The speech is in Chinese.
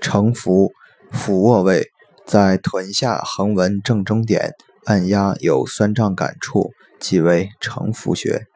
承扶，俯卧位，在臀下横纹正中点按压有酸胀感处，即为承扶穴。